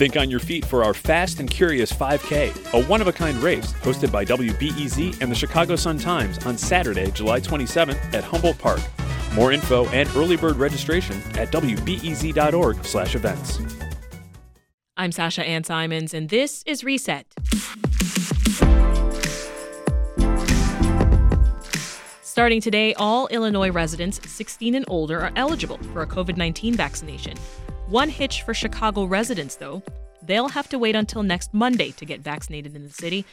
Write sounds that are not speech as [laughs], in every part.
Think on your feet for our Fast and Curious 5K, a one of a kind race hosted by WBEZ and the Chicago Sun-Times on Saturday, July 27th at Humboldt Park. More info and early bird registration at wbez.org/events. I'm Sasha Ann Simons and this is Reset. Starting today, all Illinois residents 16 and older are eligible for a COVID 19 vaccination. One hitch for Chicago residents, though. They'll have to wait until next Monday to get vaccinated in the city,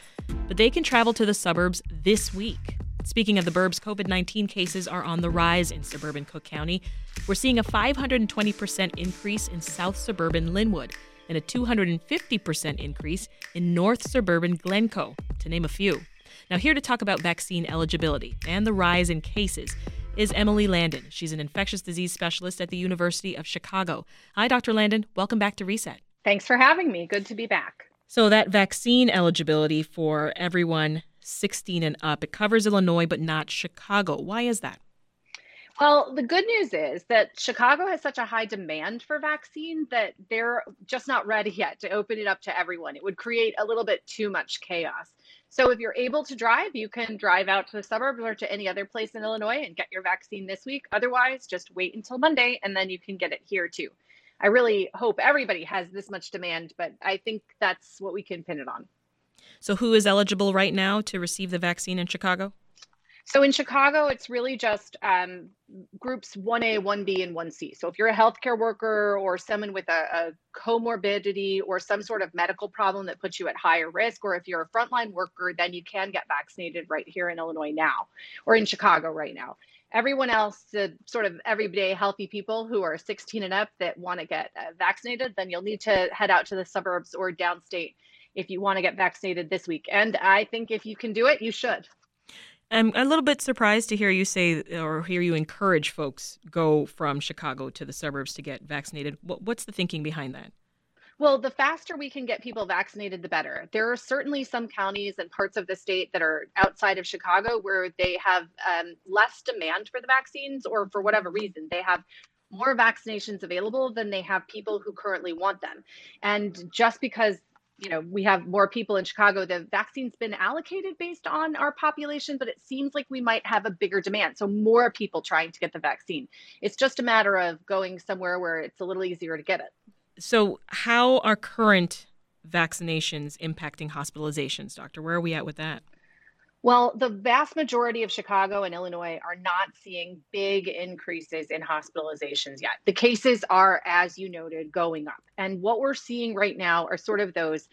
but they can travel to the suburbs this week. Speaking of the burbs, COVID 19 cases are on the rise in suburban Cook County. We're seeing a 520% increase in south suburban Lynwood and a 250% increase in north suburban Glencoe, to name a few. Now, here to talk about vaccine eligibility and the rise in cases is Emily Landon. She's an infectious disease specialist at the University of Chicago. Hi, Dr. Landon. Welcome back to Reset. Thanks for having me. Good to be back. So, that vaccine eligibility for everyone 16 and up, it covers Illinois but not Chicago. Why is that? Well, the good news is that Chicago has such a high demand for vaccine that they're just not ready yet to open it up to everyone. It would create a little bit too much chaos. So if you're able to drive, you can drive out to the suburbs or to any other place in Illinois and get your vaccine this week. Otherwise, just wait until Monday and then you can get it here too. I really hope everybody has this much demand, but I think that's what we can pin it on. So, who is eligible right now to receive the vaccine in Chicago? So in Chicago, it's really just um, groups 1A, 1B, and 1C. So if you're a healthcare worker or someone with a, a, comorbidity or some sort of medical problem that puts you at higher risk, or if you're a frontline worker, then you can get vaccinated right here in Illinois now or in Chicago right now. Everyone else, the sort of everyday healthy people who are 16 and up that want to get uh, vaccinated, then you'll need to head out to the suburbs or downstate if you want to get vaccinated this week. And I think if you can do it, you should. I'm a little bit surprised to hear you say or hear you encourage folks go from Chicago to the suburbs to get vaccinated. What's the thinking behind that? Well, the faster we can get people vaccinated, the better. There are certainly some counties and parts of the state that are outside of Chicago where they have um, less demand for the vaccines, or for whatever reason, they have more vaccinations available than they have people who currently want them. And just because you know, we have more people in Chicago. The vaccine's been allocated based on our population, but it seems like we might have a bigger demand. So more people trying to get the vaccine. It's just a matter of going somewhere where it's a little easier to get it. So how are current vaccinations impacting hospitalizations, doctor? Where are we at with that? Well, the vast majority of Chicago and Illinois are not seeing big increases in hospitalizations yet. The cases are, as you noted, going up. And what we're seeing right now are sort of those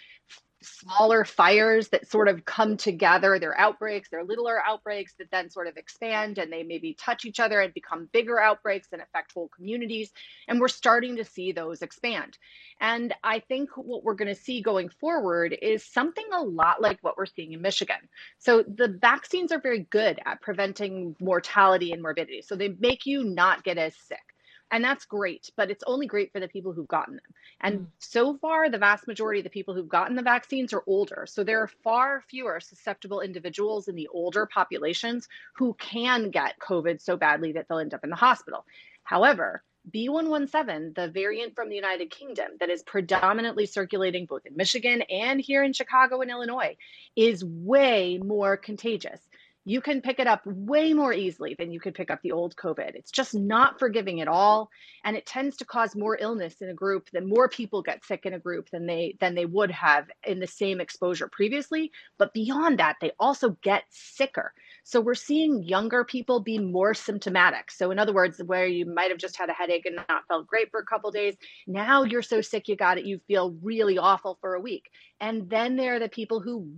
smaller fires that sort of come together. They're outbreaks, they're littler outbreaks that then sort of expand and they maybe touch each other and become bigger outbreaks and affect whole communities. And we're starting to see those expand. And I think what we're going to see going forward is something a lot like what we're seeing in Michigan. So the vaccines are very good at preventing mortality and morbidity. So they make you not get as sick. And that's great, but it's only great for the people who've gotten them. And mm. so far, the vast majority of the people who've gotten the vaccines are older. So there are far fewer susceptible individuals in the older populations who can get COVID so badly that they'll end up in the hospital. However, B117, the variant from the United Kingdom that is predominantly circulating both in Michigan and here in Chicago and Illinois, is way more contagious you can pick it up way more easily than you could pick up the old COVID. It's just not forgiving at all, and it tends to cause more illness in a group. Than more people get sick in a group than they than they would have in the same exposure previously. But beyond that, they also get sicker. So we're seeing younger people be more symptomatic. So in other words, where you might have just had a headache and not felt great for a couple days, now you're so sick you got it, you feel really awful for a week. And then there are the people who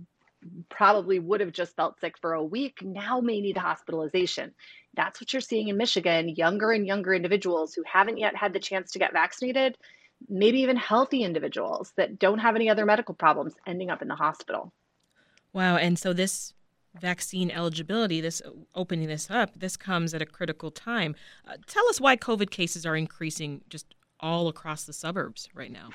probably would have just felt sick for a week now may need hospitalization. That's what you're seeing in Michigan. Younger and younger individuals who haven't yet had the chance to get vaccinated, maybe even healthy individuals that don't have any other medical problems ending up in the hospital. Wow. And so this vaccine eligibility, this opening this up, this comes at a critical time. Uh, tell us why COVID cases are increasing just all across the suburbs right now.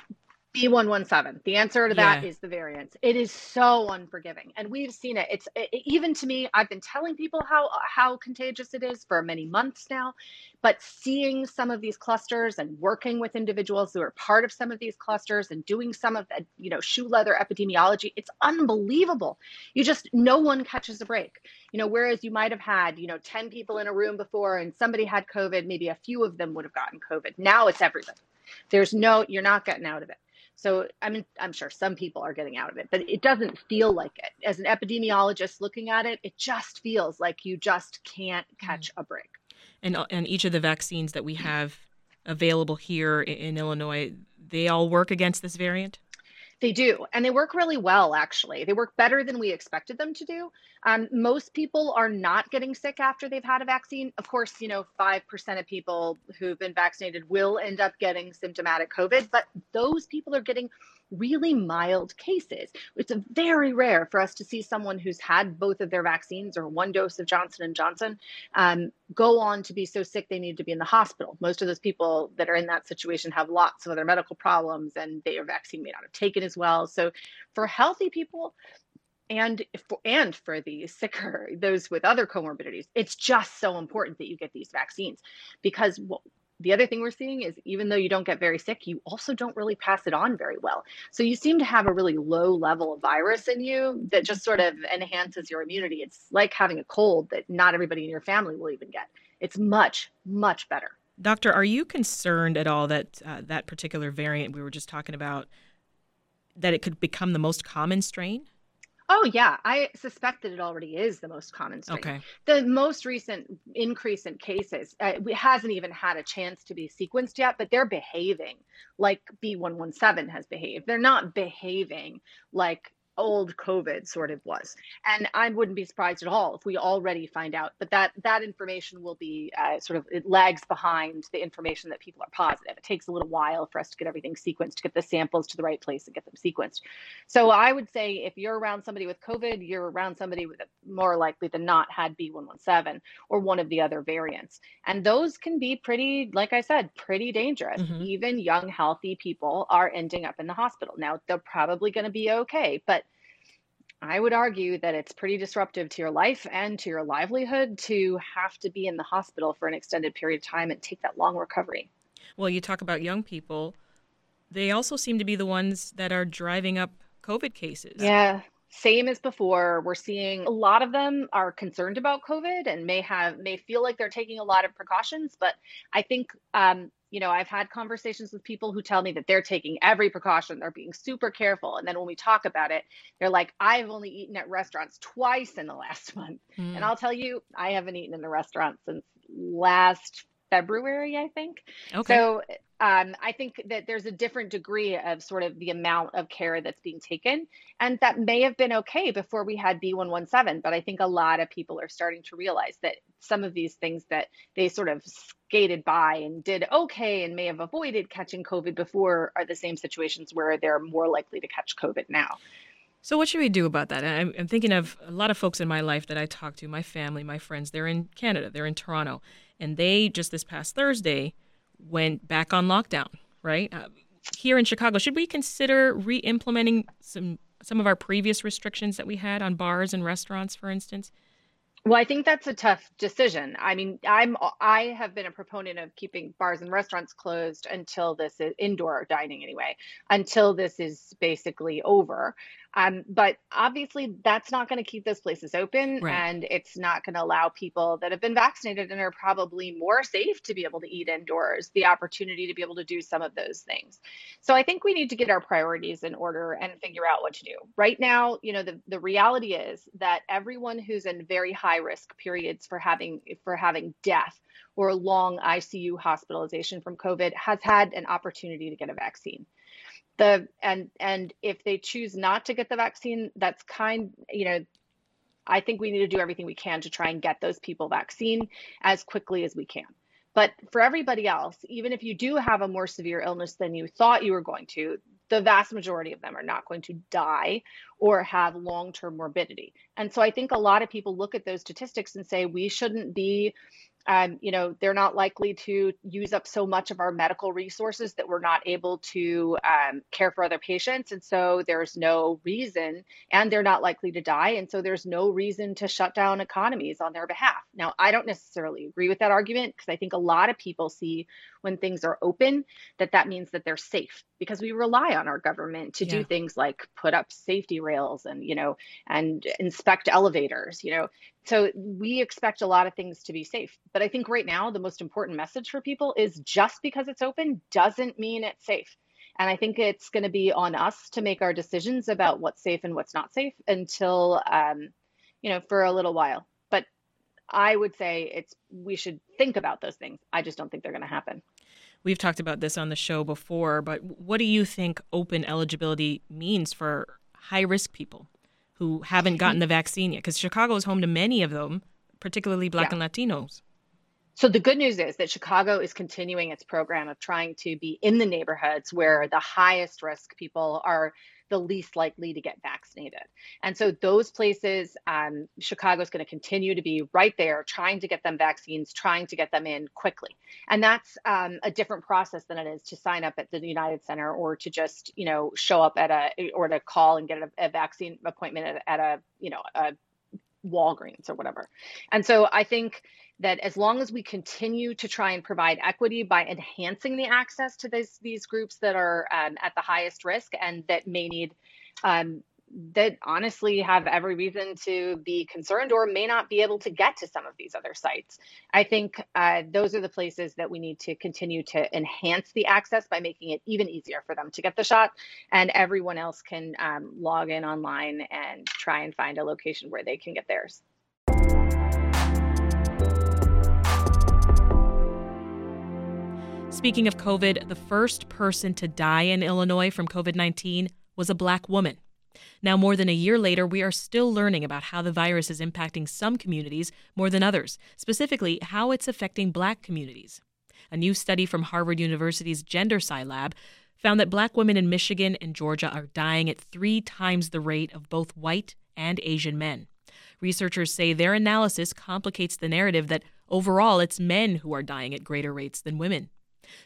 B117. The answer to that yeah. is the variance. It is so unforgiving. And we've seen it. It's it, even to me, I've been telling people how how contagious it is for many months now, but seeing some of these clusters and working with individuals who are part of some of these clusters and doing some of the, you know, shoe leather epidemiology, it's unbelievable. You just no one catches a break. You know, whereas you might have had, you know, 10 people in a room before and somebody had COVID, maybe a few of them would have gotten COVID. Now it's everybody. There's no you're not getting out of it. So I mean, I'm sure some people are getting out of it, but it doesn't feel like it. As an epidemiologist looking at it, it just feels like you just can't mm. catch a break. And uh, and each of the vaccines that we have available here in Illinois, they all work against this variant. They do, and they work really well, actually. They work better than we expected them to do. Um, most people are not getting sick after they've had a vaccine. Of course, you know, 5% of people who've been vaccinated will end up getting symptomatic COVID, but those people are getting really mild cases. It's very rare for us to see someone who's had both of their vaccines or one dose of Johnson and Johnson um, go on to be so sick they need to be in the hospital. Most of those people that are in that situation have lots of other medical problems, and their vaccine may not have taken as well. So, for healthy people, and for, and for the sicker, those with other comorbidities, it's just so important that you get these vaccines because the other thing we're seeing is even though you don't get very sick, you also don't really pass it on very well. So you seem to have a really low level of virus in you that just sort of enhances your immunity. It's like having a cold that not everybody in your family will even get. It's much, much better. Doctor, are you concerned at all that uh, that particular variant we were just talking about that it could become the most common strain? Oh yeah, I suspect that it already is the most common strain. Okay. The most recent increase in cases uh, hasn't even had a chance to be sequenced yet, but they're behaving like B117 has behaved. They're not behaving like old COVID sort of was. And I wouldn't be surprised at all if we already find out. But that that information will be uh, sort of it lags behind the information that people are positive. It takes a little while for us to get everything sequenced, to get the samples to the right place and get them sequenced. So I would say if you're around somebody with COVID, you're around somebody with more likely than not had B117 or one of the other variants. And those can be pretty, like I said, pretty dangerous. Mm-hmm. Even young, healthy people are ending up in the hospital. Now they're probably going to be okay, but I would argue that it's pretty disruptive to your life and to your livelihood to have to be in the hospital for an extended period of time and take that long recovery. Well, you talk about young people. They also seem to be the ones that are driving up COVID cases. Yeah, same as before. We're seeing a lot of them are concerned about COVID and may have may feel like they're taking a lot of precautions, but I think um, you know, I've had conversations with people who tell me that they're taking every precaution, they're being super careful. And then when we talk about it, they're like, I've only eaten at restaurants twice in the [laughs] last month. Mm. And I'll tell you, I haven't eaten in a restaurant since last February, I think. Okay. So um, I think that there's a different degree of sort of the amount of care that's being taken. And that may have been okay before we had B117. But I think a lot of people are starting to realize that some of these things that they sort of skated by and did okay and may have avoided catching COVID before are the same situations where they're more likely to catch COVID now. So, what should we do about that? I'm, I'm, thinking of a lot of folks in my life that I talk to, my family, my friends. They're in Canada, they're in Toronto, and they just this past Thursday went back on lockdown, right? Uh, here in Chicago, should we consider re implementing some, some of our previous restrictions that we had on bars and restaurants, for instance? Well, I think that's a tough decision. I mean, I'm I have been a proponent of keeping bars and restaurants closed until this is indoor dining anyway, until this is basically over. Um, but obviously, that's not going to keep those places open, right. and it's not going to allow people that have been vaccinated and are probably more safe to be able to eat indoors the opportunity to be able to do some of those things. So I think we need to get our priorities in order and figure out what to do. Right now, you know, the, the reality is that everyone who's in very high risk periods for having for having death or long ICU hospitalization from COVID has had an opportunity to get a vaccine the and and if they choose not to get the vaccine that's kind you know i think we need to do everything we can to try and get those people vaccine as quickly as we can But for everybody else, even if you do have a more severe illness than you thought you were going to, the vast majority of them are not going to die or have long term morbidity. And so I think a lot of people look at those statistics and say we shouldn't be um, you know, they're not likely to use up so much of our medical resources that we're not able to um, care for other patients. And so there's no reason, and they're not likely to die. And so there's no reason to shut down economies on their behalf. Now, I don't necessarily agree with that argument because I think a lot of people see when things are open that that means that they're safe because we rely on our government to yeah. do things like put up safety rails and, you know, and inspect elevators, you know, so we expect a lot of things to be safe. But I think right now, the most important message for people is just because it's open doesn't mean it's safe. And I think it's going to be on us to make our decisions about what's safe and what's not safe until, um, you know, for a little while. But I would say it's we should think about those things. I just don't think they're going to happen. We've talked about this on the show before, but what do you think open eligibility means for high risk people? Who haven't gotten mm-hmm. the vaccine yet? Because Chicago is home to many of them, particularly Black yeah. and Latinos. So the good news is that Chicago is continuing its program of trying to be in the neighborhoods where the highest risk people are the least likely to get vaccinated. And so those places, um, Chicago is going to continue to be right there, trying to get them vaccines, trying to get them in quickly. And that's um, a different process than it is to sign up at the United Center or to just, you know, show up at a or to call and get a, a vaccine appointment at, at a, you know, a Walgreens or whatever. And so I think that as long as we continue to try and provide equity by enhancing the access to these these groups that are um, at the highest risk and that may need um, that honestly have every reason to be concerned or may not be able to get to some of these other sites. I think uh, those are the places that we need to continue to enhance the access by making it even easier for them to get the shot, and everyone else can um, log in online and try and find a location where they can get theirs. Speaking of COVID, the first person to die in Illinois from COVID 19 was a black woman. Now, more than a year later, we are still learning about how the virus is impacting some communities more than others, specifically, how it's affecting black communities. A new study from Harvard University's GenderSci Lab found that black women in Michigan and Georgia are dying at three times the rate of both white and Asian men. Researchers say their analysis complicates the narrative that overall it's men who are dying at greater rates than women.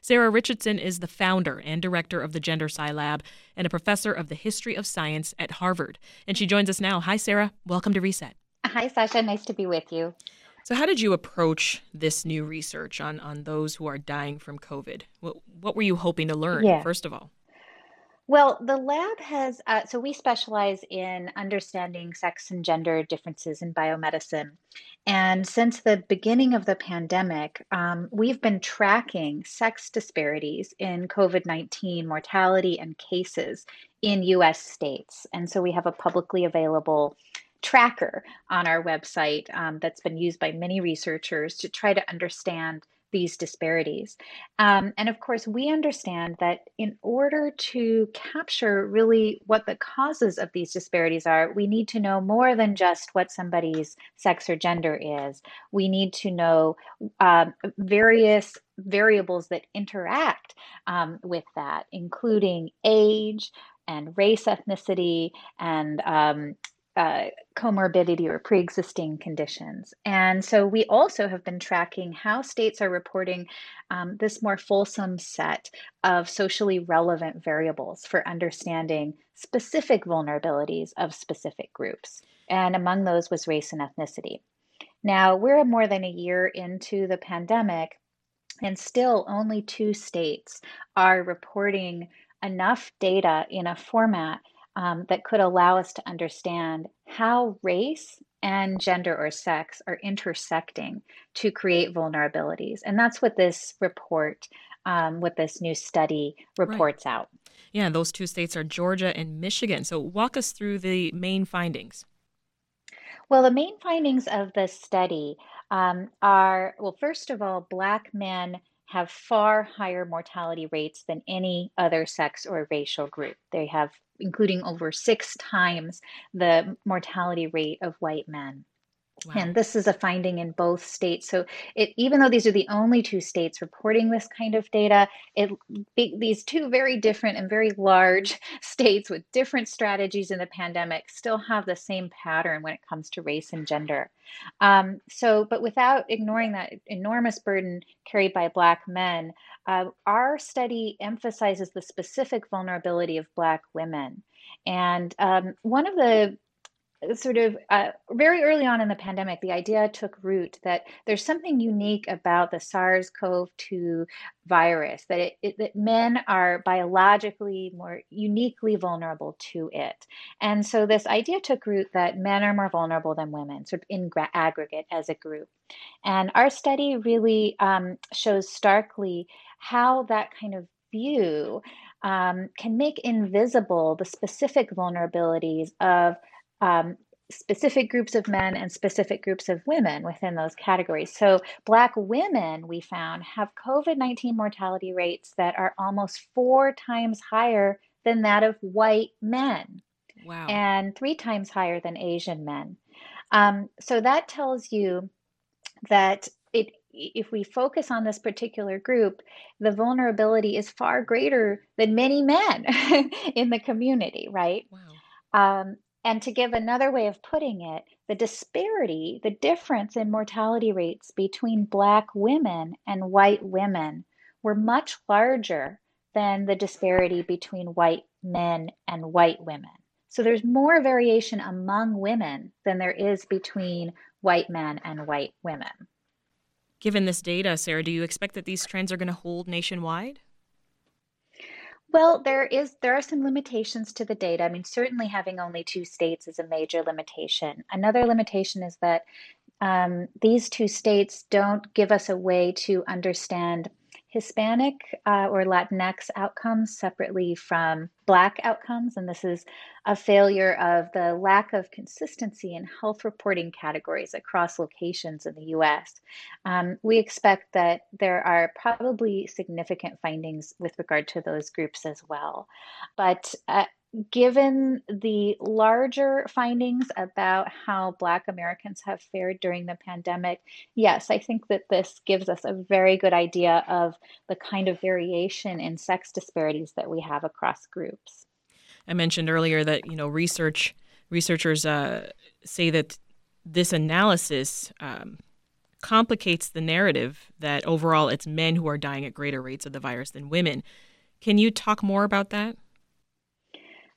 Sarah Richardson is the founder and director of the GenderSci Lab and a professor of the history of science at Harvard. And she joins us now. Hi, Sarah. Welcome to Reset. Hi, Sasha. Nice to be with you. So, how did you approach this new research on, on those who are dying from COVID? What, what were you hoping to learn, yeah. first of all? Well, the lab has, uh, so we specialize in understanding sex and gender differences in biomedicine. And since the beginning of the pandemic, um, we've been tracking sex disparities in COVID 19 mortality and cases in US states. And so we have a publicly available tracker on our website um, that's been used by many researchers to try to understand these disparities. Um, and of course, we understand that in order to capture really what the causes of these disparities are, we need to know more than just what somebody's sex or gender is. We need to know um, various variables that interact um, with that, including age and race, ethnicity, and um, uh, comorbidity or pre existing conditions. And so we also have been tracking how states are reporting um, this more fulsome set of socially relevant variables for understanding specific vulnerabilities of specific groups. And among those was race and ethnicity. Now, we're more than a year into the pandemic, and still only two states are reporting enough data in a format um, that could allow us to understand how race and gender or sex are intersecting to create vulnerabilities. And that's what this report, um, what this new study reports right. out. Yeah, those two states are Georgia and Michigan. So walk us through the main findings. Well, the main findings of this study um, are well, first of all, Black men have far higher mortality rates than any other sex or racial group. They have, including over six times the mortality rate of white men. Wow. And this is a finding in both states. So, it, even though these are the only two states reporting this kind of data, it, these two very different and very large [laughs] states with different strategies in the pandemic still have the same pattern when it comes to race and gender. Um, so, but without ignoring that enormous burden carried by Black men, uh, our study emphasizes the specific vulnerability of Black women. And um, one of the sort of uh, very early on in the pandemic, the idea took root that there's something unique about the SARS-CoV-2 virus that it, it, that men are biologically more uniquely vulnerable to it, and so this idea took root that men are more vulnerable than women, sort of in gra- aggregate as a group, and our study really um, shows starkly how that kind of view um, can make invisible the specific vulnerabilities of um, specific groups of men and specific groups of women within those categories. So, Black women, we found, have COVID 19 mortality rates that are almost four times higher than that of white men. Wow. And three times higher than Asian men. Um, so, that tells you that it if we focus on this particular group, the vulnerability is far greater than many men [laughs] in the community, right? Wow. Um, and to give another way of putting it, the disparity, the difference in mortality rates between Black women and white women were much larger than the disparity between white men and white women. So there's more variation among women than there is between white men and white women. Given this data, Sarah, do you expect that these trends are going to hold nationwide? Well, there is there are some limitations to the data. I mean, certainly having only two states is a major limitation. Another limitation is that um, these two states don't give us a way to understand Hispanic uh, or Latinx outcomes separately from Black outcomes. And this is a failure of the lack of consistency in health reporting categories across locations in the US. Um, we expect that there are probably significant findings with regard to those groups as well. But uh, given the larger findings about how Black Americans have fared during the pandemic, yes, I think that this gives us a very good idea of the kind of variation in sex disparities that we have across groups. I mentioned earlier that you know research researchers uh, say that this analysis um, complicates the narrative that overall it's men who are dying at greater rates of the virus than women. Can you talk more about that?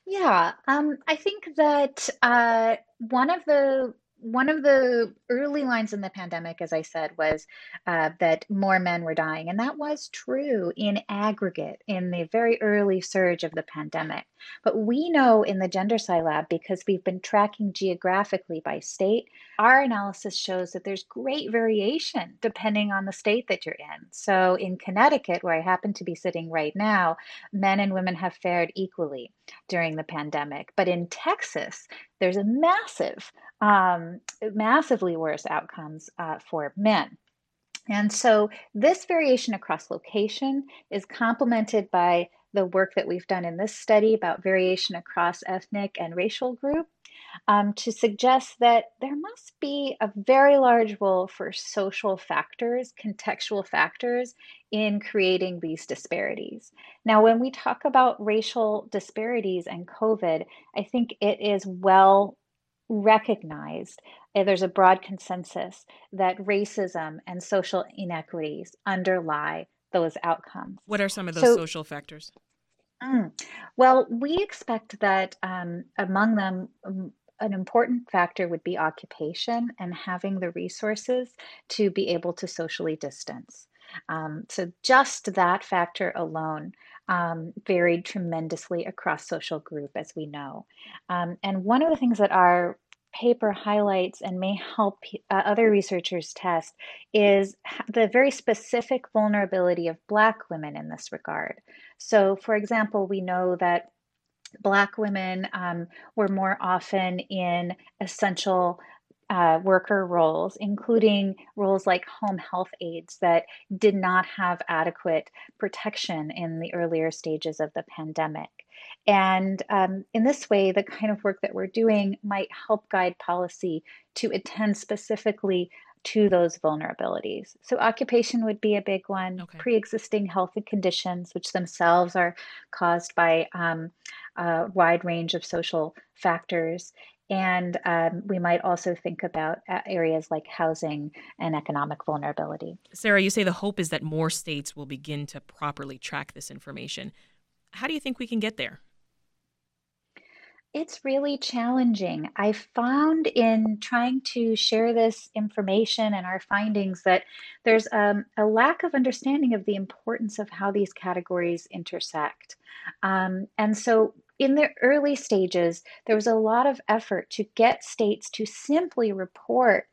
Yeah, um, I think that uh, one of the one of the early lines in the pandemic, as I said, was uh, that more men were dying. And that was true in aggregate in the very early surge of the pandemic. But we know in the GenderSci Lab, because we've been tracking geographically by state, our analysis shows that there's great variation depending on the state that you're in. So in Connecticut, where I happen to be sitting right now, men and women have fared equally during the pandemic. But in Texas, there's a massive um, massively worse outcomes uh, for men. And so this variation across location is complemented by the work that we've done in this study about variation across ethnic and racial group um, to suggest that there must be a very large role for social factors, contextual factors in creating these disparities. Now, when we talk about racial disparities and COVID, I think it is well recognized uh, there's a broad consensus that racism and social inequities underlie those outcomes. What are some of those so, social factors? Mm, well, we expect that um, among them, um, an important factor would be occupation and having the resources to be able to socially distance. Um, so, just that factor alone um, varied tremendously across social group, as we know. Um, and one of the things that our paper highlights and may help uh, other researchers test is the very specific vulnerability of Black women in this regard. So, for example, we know that Black women um, were more often in essential uh, worker roles, including roles like home health aides that did not have adequate protection in the earlier stages of the pandemic. And um, in this way, the kind of work that we're doing might help guide policy to attend specifically to those vulnerabilities. So, occupation would be a big one, okay. pre existing health conditions, which themselves are caused by um, a wide range of social factors. And um, we might also think about areas like housing and economic vulnerability. Sarah, you say the hope is that more states will begin to properly track this information. How do you think we can get there? It's really challenging. I found in trying to share this information and our findings that there's um, a lack of understanding of the importance of how these categories intersect. Um, and so, in the early stages, there was a lot of effort to get states to simply report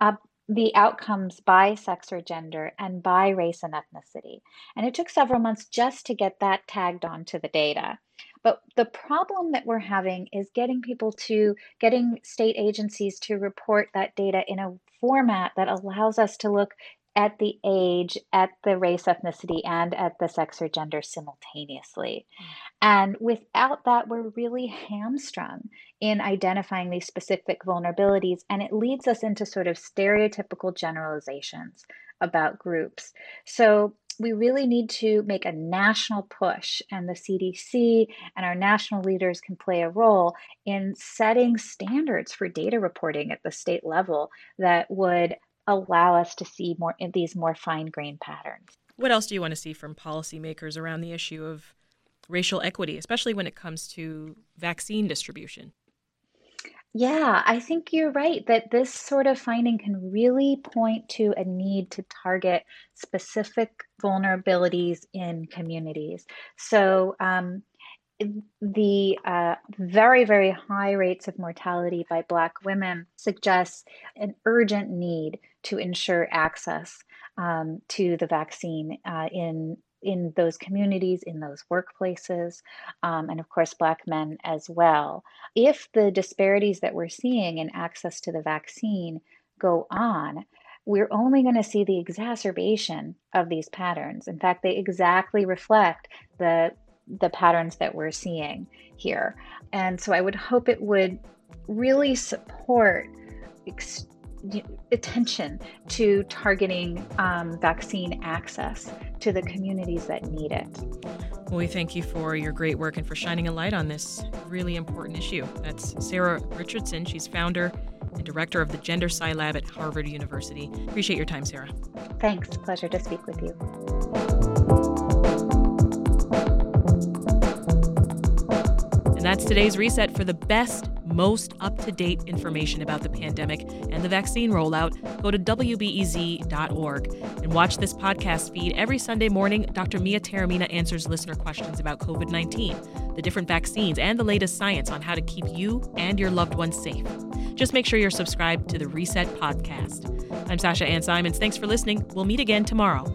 uh, the outcomes by sex or gender and by race and ethnicity. And it took several months just to get that tagged onto the data. But the problem that we're having is getting people to, getting state agencies to report that data in a format that allows us to look at the age, at the race, ethnicity, and at the sex or gender simultaneously. Mm. And without that, we're really hamstrung in identifying these specific vulnerabilities, and it leads us into sort of stereotypical generalizations about groups. So we really need to make a national push, and the CDC and our national leaders can play a role in setting standards for data reporting at the state level that would allow us to see more these more fine-grained patterns. What else do you want to see from policymakers around the issue of racial equity, especially when it comes to vaccine distribution? Yeah, I think you're right that this sort of finding can really point to a need to target specific vulnerabilities in communities. So, um, the uh, very, very high rates of mortality by Black women suggests an urgent need to ensure access um, to the vaccine uh, in in those communities, in those workplaces, um, and of course, Black men as well. If the disparities that we're seeing in access to the vaccine go on, we're only going to see the exacerbation of these patterns. In fact, they exactly reflect the the patterns that we're seeing here. And so I would hope it would really support attention to targeting um, vaccine access to the communities that need it. Well, we thank you for your great work and for shining a light on this really important issue. That's Sarah Richardson. She's founder and director of the GenderSci Lab at Harvard University. Appreciate your time, Sarah. Thanks. Pleasure to speak with you. And that's today's reset for the best most up to date information about the pandemic and the vaccine rollout, go to WBEZ.org and watch this podcast feed every Sunday morning. Dr. Mia Taormina answers listener questions about COVID 19, the different vaccines, and the latest science on how to keep you and your loved ones safe. Just make sure you're subscribed to the Reset Podcast. I'm Sasha Ann Simons. Thanks for listening. We'll meet again tomorrow.